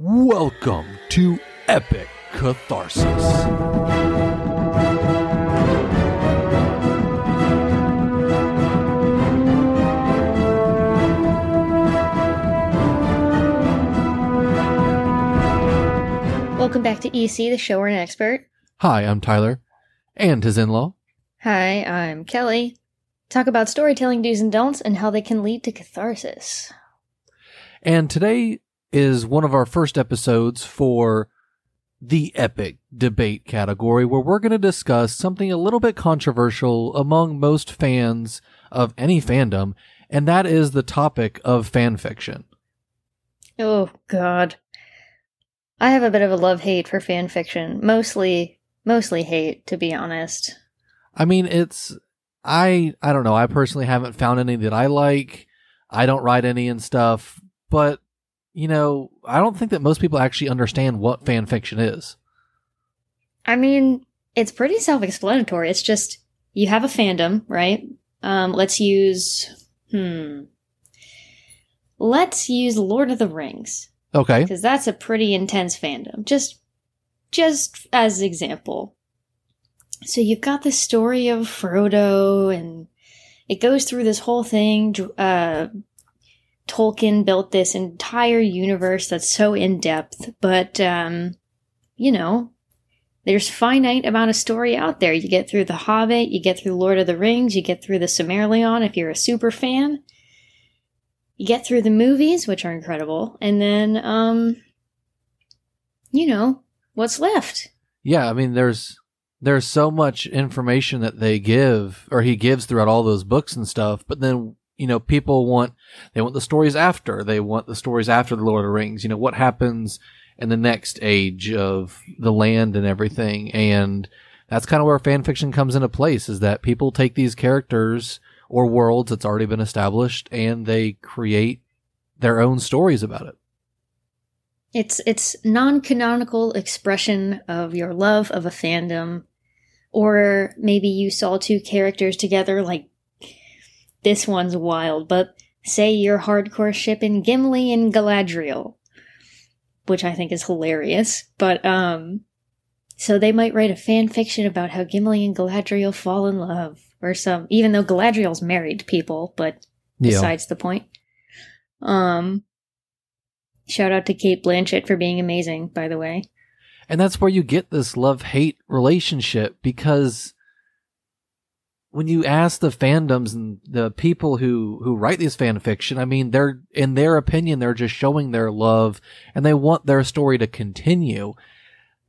Welcome to Epic Catharsis. Welcome back to EC, the show where an expert. Hi, I'm Tyler, and his in law. Hi, I'm Kelly. Talk about storytelling do's and don'ts and how they can lead to catharsis. And today is one of our first episodes for the epic debate category, where we're going to discuss something a little bit controversial among most fans of any fandom, and that is the topic of fan fiction. Oh, God. I have a bit of a love hate for fan fiction. Mostly, mostly hate, to be honest. I mean, it's I I don't know. I personally haven't found any that I like. I don't write any and stuff, but you know, I don't think that most people actually understand what fan fiction is. I mean, it's pretty self explanatory. It's just you have a fandom, right? Um, let's use, hmm. Let's use Lord of the Rings. Okay. Because that's a pretty intense fandom. Just, just as example. So you've got the story of Frodo and it goes through this whole thing. Uh, Tolkien built this entire universe that's so in depth, but um, you know, there's finite amount of story out there. You get through The Hobbit, you get through Lord of the Rings, you get through the Silmarillion if you're a super fan. You get through the movies, which are incredible, and then um, you know, what's left? Yeah, I mean there's there's so much information that they give or he gives throughout all those books and stuff, but then you know, people want they want the stories after. They want the stories after the Lord of the Rings. You know, what happens in the next age of the land and everything. And that's kind of where fan fiction comes into place is that people take these characters or worlds that's already been established and they create their own stories about it. It's it's non-canonical expression of your love of a fandom or maybe you saw two characters together like this one's wild, but say you're hardcore shipping Gimli and Galadriel, which I think is hilarious. But um, so they might write a fan fiction about how Gimli and Galadriel fall in love, or some. Even though Galadriel's married people, but besides yeah. the point. Um, shout out to Cate Blanchett for being amazing, by the way. And that's where you get this love hate relationship because when you ask the fandoms and the people who who write these fan fiction, I mean, they're in their opinion, they're just showing their love and they want their story to continue.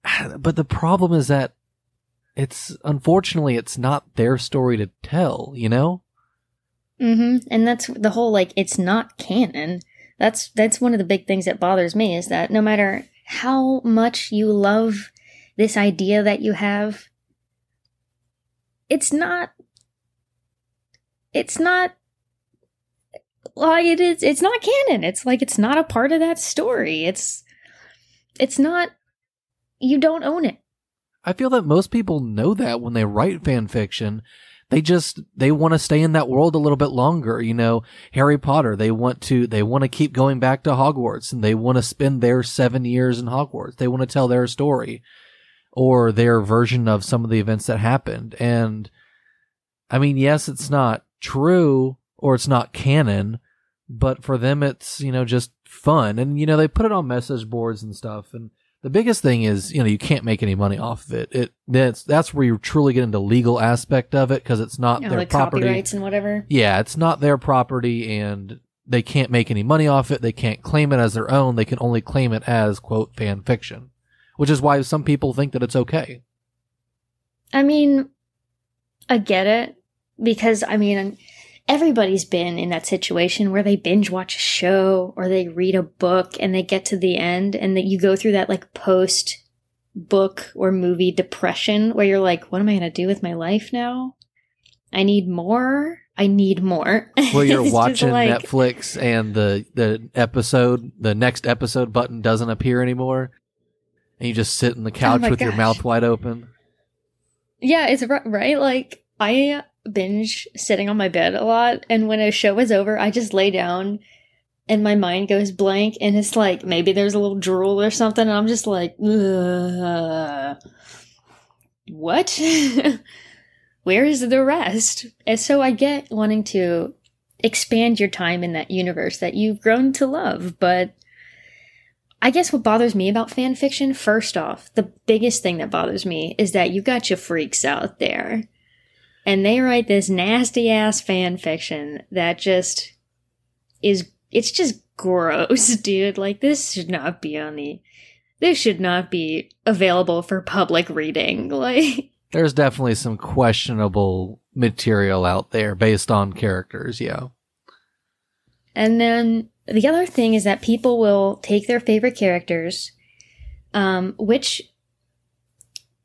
But the problem is that it's unfortunately it's not their story to tell, you know? Mhm. And that's the whole like it's not canon. That's that's one of the big things that bothers me is that no matter how much you love this idea that you have, it's not it's not like it is it's not canon. It's like it's not a part of that story. It's it's not you don't own it. I feel that most people know that when they write fan fiction. They just they want to stay in that world a little bit longer you know? Harry potter they want to they want to keep going back to hogwarts and they want to spend their seven years in hogwarts. They want to tell their story or their version of some of the events that happened. And i mean yes it's not true or it's not canon, but for them it's, you know, just fun. And, you know, they put it on message boards and stuff. And the biggest thing is, you know, you can't make any money off of it. It that's that's where you truly get into legal aspect of it because it's not know, their like property. Copyrights and whatever. Yeah, it's not their property and they can't make any money off it. They can't claim it as their own. They can only claim it as quote fan fiction, which is why some people think that it's okay. I mean, I get it because I mean, everybody's been in that situation where they binge watch a show or they read a book and they get to the end and that you go through that like post book or movie depression where you're like, what am I going to do with my life now? I need more. I need more. Well, you're watching like, Netflix and the the episode, the next episode button doesn't appear anymore, and you just sit in the oh couch oh with gosh. your mouth wide open. Yeah, it's right. Like I binge sitting on my bed a lot. And when a show is over, I just lay down and my mind goes blank and it's like maybe there's a little drool or something and I'm just like Ugh. what where is the rest and so I get wanting to expand your time in that universe that you've grown to love but I guess what bothers me about fan fiction first off the biggest thing that bothers me is that you got your freaks out there and they write this nasty ass fan fiction that just is it's just gross, dude. Like this should not be on the this should not be available for public reading. Like there's definitely some questionable material out there based on characters, yeah. And then the other thing is that people will take their favorite characters, um, which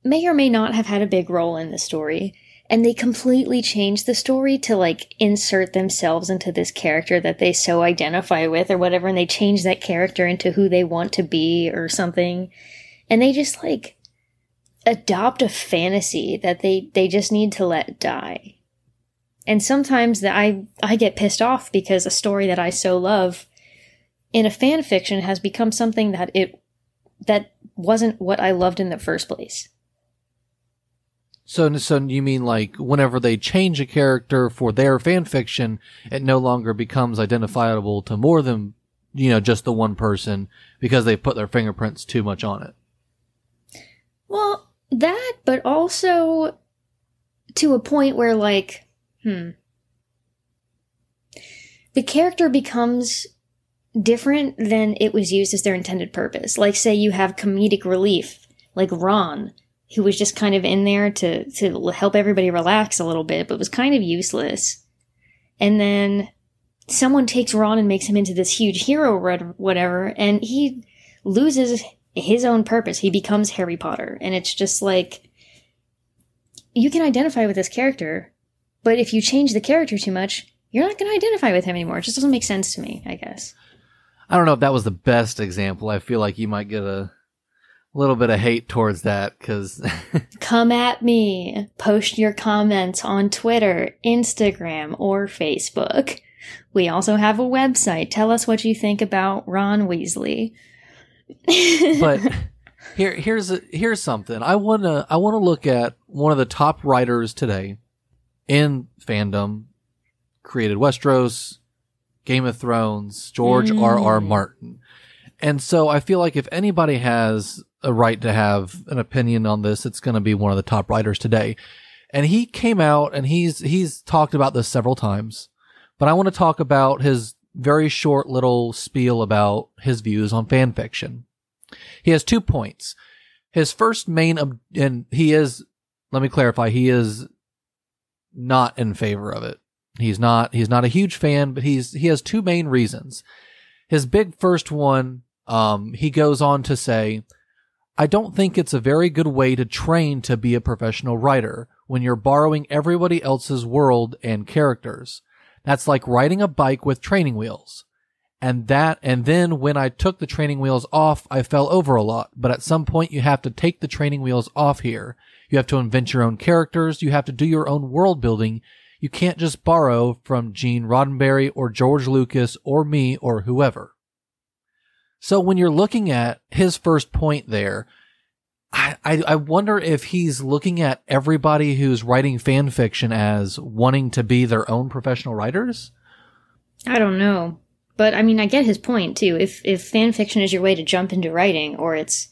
may or may not have had a big role in the story, and they completely change the story to like insert themselves into this character that they so identify with or whatever and they change that character into who they want to be or something. And they just like adopt a fantasy that they they just need to let die. And sometimes that i i get pissed off because a story that i so love in a fan fiction has become something that it that wasn't what i loved in the first place so, so you mean like whenever they change a character for their fan fiction, it no longer becomes identifiable to more than you know just the one person because they put their fingerprints too much on it. Well, that, but also to a point where like, hmm, the character becomes different than it was used as their intended purpose. Like, say you have comedic relief, like Ron who was just kind of in there to to help everybody relax a little bit, but was kind of useless. And then someone takes Ron and makes him into this huge hero whatever, and he loses his own purpose. He becomes Harry Potter, and it's just like you can identify with this character, but if you change the character too much, you're not going to identify with him anymore. It just doesn't make sense to me, I guess. I don't know if that was the best example. I feel like you might get a little bit of hate towards that because come at me. Post your comments on twitter instagram or facebook. We also have a website. Tell us what you think about ron weasley. But here here's a, here's something. I want to i want to look at one of the top writers today in fandom. Created westeros game of thrones george mm. r r martin. And so I feel like if anybody has a right to have an opinion on this, it's going to be one of the top writers today. And he came out and he's he's talked about this several times, but I want to talk about his very short little spiel about his views on fan fiction. He has two points. His first main ob- and he is let me clarify, he is not in favor of it. He's not he's not a huge fan, but he's he has two main reasons. His big first one um, he goes on to say, I don't think it's a very good way to train to be a professional writer when you're borrowing everybody else's world and characters. That's like riding a bike with training wheels. And that, and then when I took the training wheels off, I fell over a lot. But at some point, you have to take the training wheels off here. You have to invent your own characters. You have to do your own world building. You can't just borrow from Gene Roddenberry or George Lucas or me or whoever. So when you're looking at his first point there, I, I, wonder if he's looking at everybody who's writing fan fiction as wanting to be their own professional writers. I don't know, but I mean, I get his point too. If if fan fiction is your way to jump into writing, or it's,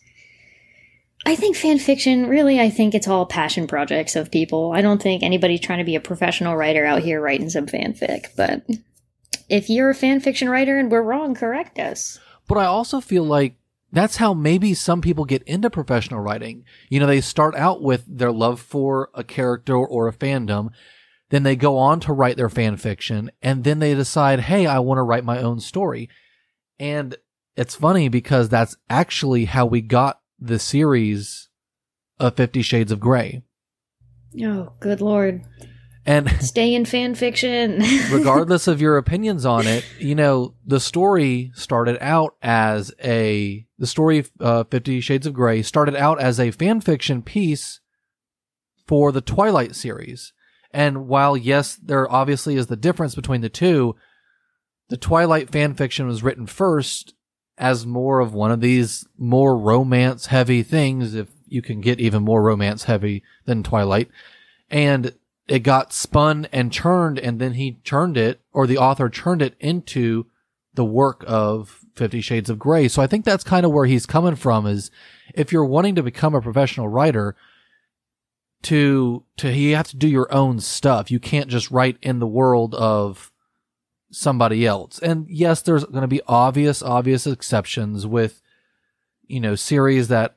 I think fan fiction really, I think it's all passion projects of people. I don't think anybody's trying to be a professional writer out here writing some fanfic. But if you're a fan fiction writer and we're wrong, correct us. But I also feel like that's how maybe some people get into professional writing. You know, they start out with their love for a character or a fandom. Then they go on to write their fan fiction and then they decide, Hey, I want to write my own story. And it's funny because that's actually how we got the series of Fifty Shades of Grey. Oh, good Lord. And stay in fan fiction. regardless of your opinions on it, you know, the story started out as a, the story, uh, Fifty Shades of Grey started out as a fan fiction piece for the Twilight series. And while, yes, there obviously is the difference between the two, the Twilight fan fiction was written first as more of one of these more romance heavy things, if you can get even more romance heavy than Twilight. And it got spun and churned, and then he turned it, or the author turned it into the work of Fifty Shades of Grey. So I think that's kind of where he's coming from is if you're wanting to become a professional writer, to to you have to do your own stuff. You can't just write in the world of somebody else. And yes, there's going to be obvious obvious exceptions with you know series that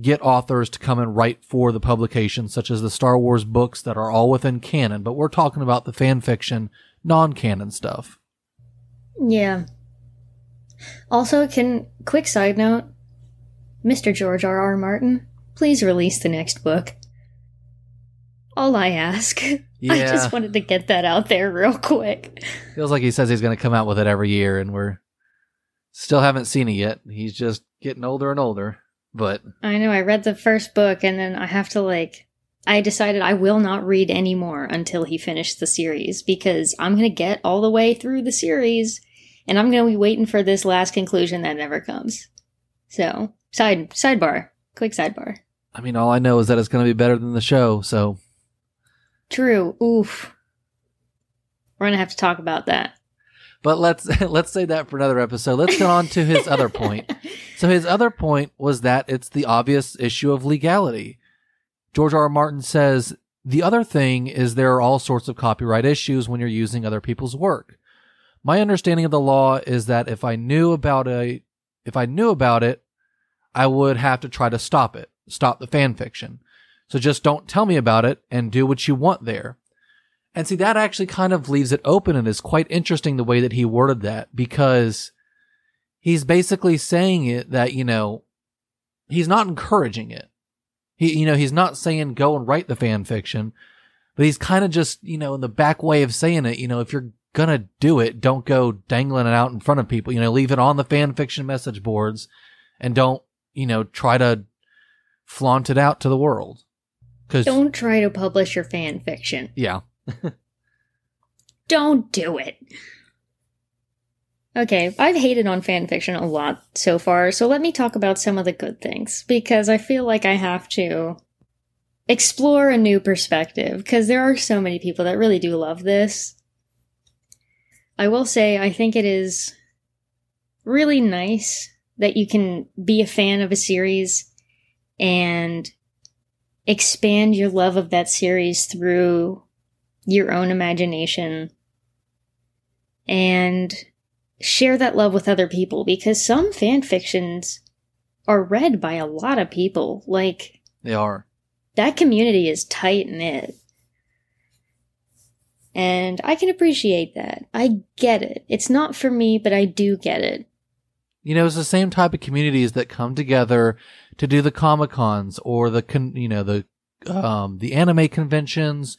get authors to come and write for the publication such as the Star Wars books that are all within canon, but we're talking about the fan fiction non-canon stuff. Yeah. Also, can quick side note, Mr. George R. R. Martin, please release the next book. All I ask. Yeah. I just wanted to get that out there real quick. Feels like he says he's going to come out with it every year, and we're still haven't seen it yet. He's just getting older and older. But I know I read the first book and then I have to like I decided I will not read anymore until he finished the series because I'm going to get all the way through the series and I'm going to be waiting for this last conclusion that never comes. So, side sidebar, quick sidebar. I mean, all I know is that it's going to be better than the show. So True. Oof. We're going to have to talk about that. But let's let's say that for another episode. Let's get on to his other point. So his other point was that it's the obvious issue of legality. George R. R. Martin says the other thing is there are all sorts of copyright issues when you're using other people's work. My understanding of the law is that if I knew about a if I knew about it, I would have to try to stop it, stop the fan fiction. So just don't tell me about it and do what you want there. And see, that actually kind of leaves it open and is quite interesting the way that he worded that because he's basically saying it that, you know, he's not encouraging it. He, you know, he's not saying go and write the fan fiction, but he's kind of just, you know, in the back way of saying it, you know, if you're gonna do it, don't go dangling it out in front of people, you know, leave it on the fan fiction message boards and don't, you know, try to flaunt it out to the world. Cause Don't try to publish your fan fiction. yeah, Don't do it. Okay, I've hated on fanfiction a lot so far, so let me talk about some of the good things because I feel like I have to explore a new perspective because there are so many people that really do love this. I will say, I think it is really nice that you can be a fan of a series and expand your love of that series through your own imagination and share that love with other people because some fan fictions are read by a lot of people. Like, they are. that community is tight knit. And I can appreciate that. I get it. It's not for me, but I do get it. You know, it's the same type of communities that come together to do the comic cons or the con- you know the um, the anime conventions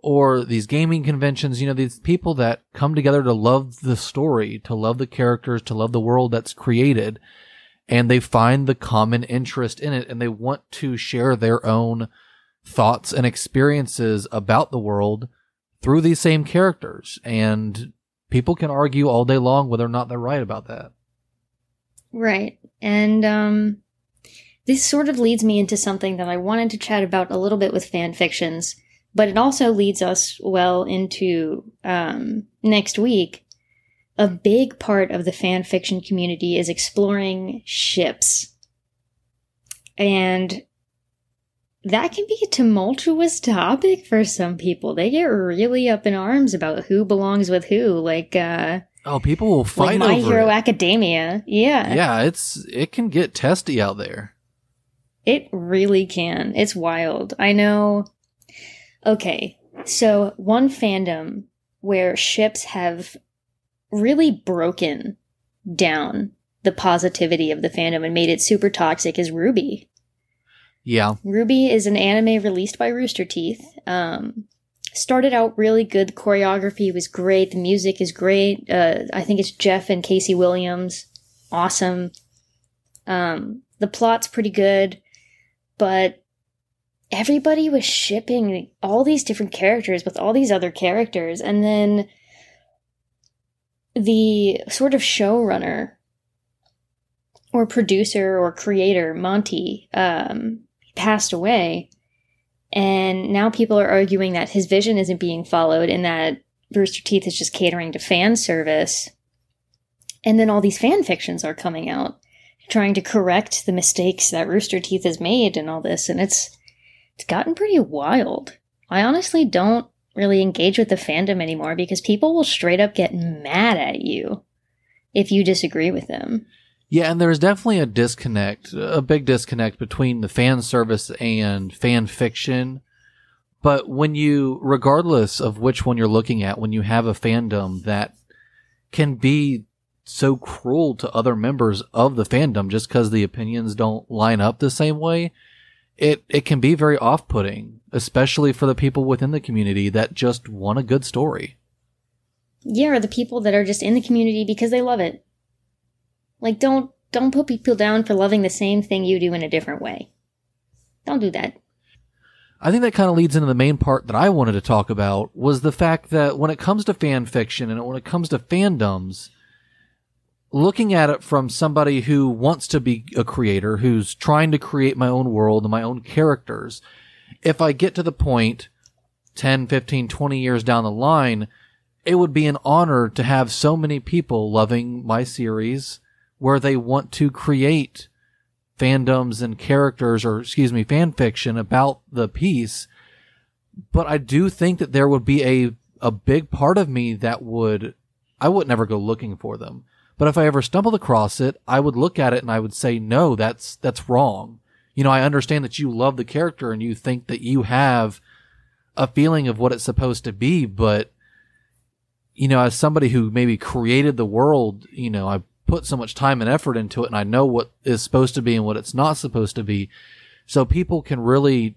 or these gaming conventions. You know, these people that come together to love the story, to love the characters, to love the world that's created, and they find the common interest in it, and they want to share their own thoughts and experiences about the world through these same characters. And people can argue all day long whether or not they're right about that. Right. And um this sort of leads me into something that I wanted to chat about a little bit with fan fictions, but it also leads us well into um next week. A big part of the fan fiction community is exploring ships. And that can be a tumultuous topic for some people. They get really up in arms about who belongs with who, like uh Oh, people will like fight My over Hero it. Academia. Yeah. yeah, it's it can get testy out there. It really can. It's wild. I know. Okay, so one fandom where ships have really broken down the positivity of the fandom and made it super toxic is RWBY. Yeah, RWBY is an anime released by Rooster Teeth. Um, started out really good. The choreography was great. The music is great. Uh, I think it's Jeff and Casey Williams. Awesome. Um, the plot's pretty good, but everybody was shipping all these different characters with all these other characters, and then the sort of showrunner or producer or creator, Monty, um, passed away. And now people are arguing that his vision isn't being followed and that Rooster Teeth is just catering to fan service. And then all these fan fictions are coming out trying to correct the mistakes that Rooster Teeth has made and all this. And it's it's gotten pretty wild. I honestly don't really engage with the fandom anymore because people will straight up get mad at you if you disagree with them. Yeah, and there's definitely a disconnect, a big disconnect between the fan service and fan fiction. But when you, regardless of which one you're looking at, when you have a fandom that can be so cruel to other members of the fandom just because the opinions don't line up the same way, it, it can be very off putting, especially for the people within the community that just want a good story. Yeah, or the people that are just in the community because they love it. Like don't don't put people down for loving the same thing you do in a different way. Don't do that. I think that kind of leads into the main part that I wanted to talk about was the fact that when it comes to fan fiction and when it comes to fandoms, looking at it from somebody who wants to be a creator, who's trying to create my own world and my own characters, if I get to the point 10, 15, 20 years down the line, it would be an honor to have so many people loving my series where they want to create fandoms and characters or excuse me fan fiction about the piece. But i do think that there would be a a big part of me that would i would never go looking for them but if i ever stumbled across it i would look at it and i would say no that's that's wrong you know i understand that you love the character and you think that you have a feeling of what it's supposed to be but you know as somebody who maybe created the world you know i put so much time and effort into it and I know what is supposed to be and what it's not supposed to be. So people can really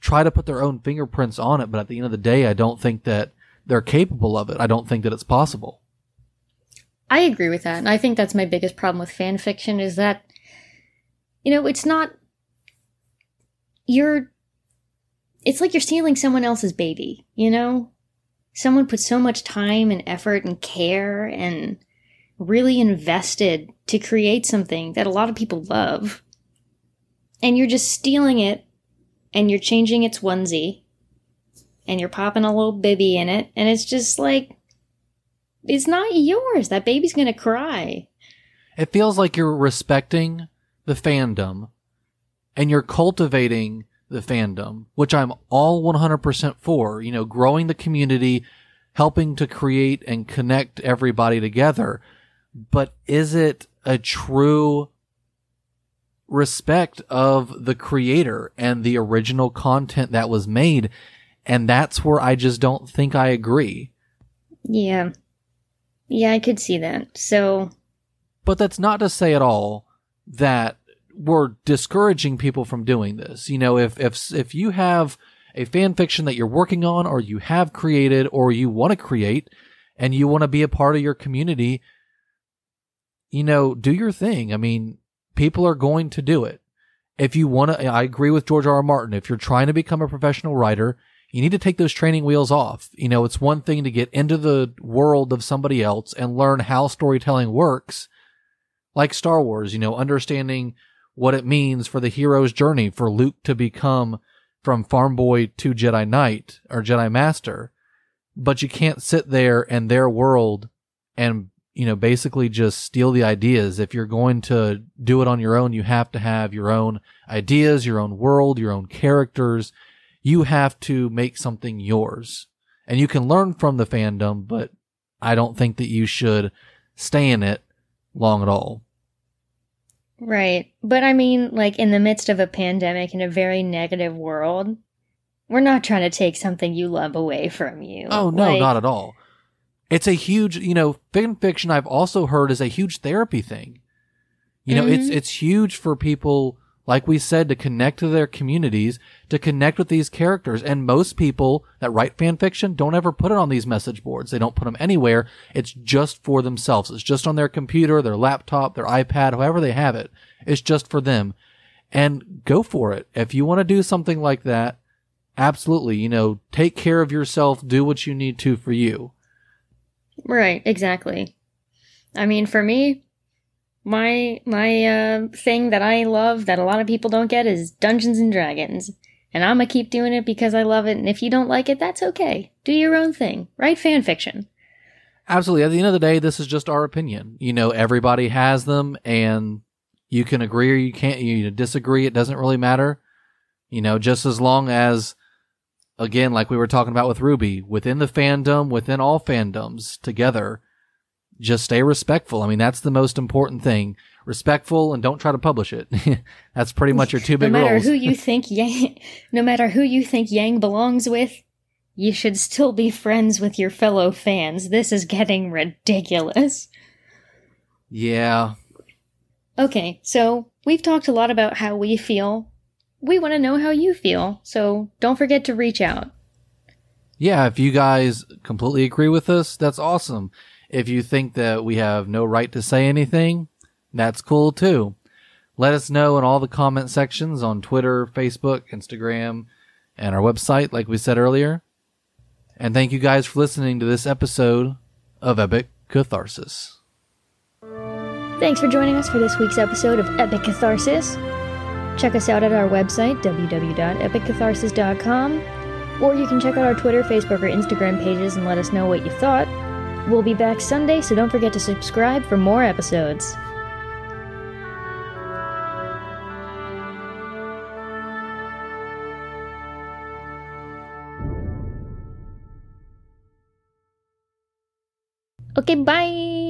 try to put their own fingerprints on it, but at the end of the day, I don't think that they're capable of it. I don't think that it's possible. I agree with that. And I think that's my biggest problem with fan fiction is that, you know, it's not, you're, it's like you're stealing someone else's baby, you know? Someone put so much time and effort and care and really invested to create something that a lot of people love. And you're just stealing it and you're changing its onesie and you're popping a little baby in it. And it's just like, it's not yours. That baby's going to cry. It feels like you're respecting the fandom and you're cultivating the fandom, which I'm all 100% for, you know, growing the community, helping to create and connect everybody together but is it a true respect of the creator and the original content that was made? And that's where I just don't think I agree. Yeah. Yeah, I could see that. So. But that's not to say at all that we're discouraging people from doing this. You know, if, if, if you have a fan fiction that you're working on or you have created or you want to create and you want to be a part of your community, you know, do your thing. I mean, people are going to do it. If you want to, I agree with George R. R. Martin. If you're trying to become a professional writer, you need to take those training wheels off. You know, it's one thing to get into the world of somebody else and learn how storytelling works, like Star Wars, you know, understanding what it means for the hero's journey for Luke to become from farm boy to Jedi Knight or Jedi Master. But you can't sit there in their world and you know, basically just steal the ideas. If you're going to do it on your own, you have to have your own ideas, your own world, your own characters. You have to make something yours. And you can learn from the fandom, but I don't think that you should stay in it long at all. Right. But I mean, like in the midst of a pandemic in a very negative world, we're not trying to take something you love away from you. Oh, no, like, not at all. It's a huge, you know, fan fiction I've also heard is a huge therapy thing. You know, mm-hmm. it's it's huge for people like we said to connect to their communities, to connect with these characters. And most people that write fan fiction don't ever put it on these message boards. They don't put them anywhere. It's just for themselves. It's just on their computer, their laptop, their iPad, however they have it. It's just for them. And go for it. If you want to do something like that, absolutely, you know, take care of yourself, do what you need to for you. Right, exactly. I mean, for me, my my uh, thing that I love that a lot of people don't get is Dungeons and Dragons. And I'm gonna keep doing it because I love it, and if you don't like it, that's okay. Do your own thing. Write fan fiction. Absolutely. At the end of the day, this is just our opinion. You know, everybody has them, and you can agree or you can't. You disagree. It doesn't really matter. You know, just as long as, again, like we were talking about with RWBY, within the fandom, within all fandoms together, just stay respectful. I mean, that's the most important thing. Respectful and don't try to publish it. that's pretty much your two big no matter rules. who you think Yang, no matter who you think Yang belongs with, you should still be friends with your fellow fans. This is getting ridiculous. yeah. Okay, so we've talked a lot about how we feel. We want to know how you feel, so don't forget to reach out. Yeah, if you guys completely agree with us, that's awesome. If you think that we have no right to say anything, that's cool too. Let us know in all the comment sections on Twitter, Facebook, Instagram, and our website, like we said earlier. And thank you guys for listening to this episode of Epic Catharsis. Thanks for joining us for this week's episode of Epic Catharsis. Check us out at our website, www.epiccatharsis.com, or you can check out our Twitter, Facebook, or Instagram pages and let us know what you thought. We'll be back Sunday, so don't forget to subscribe for more episodes. Okay, bye!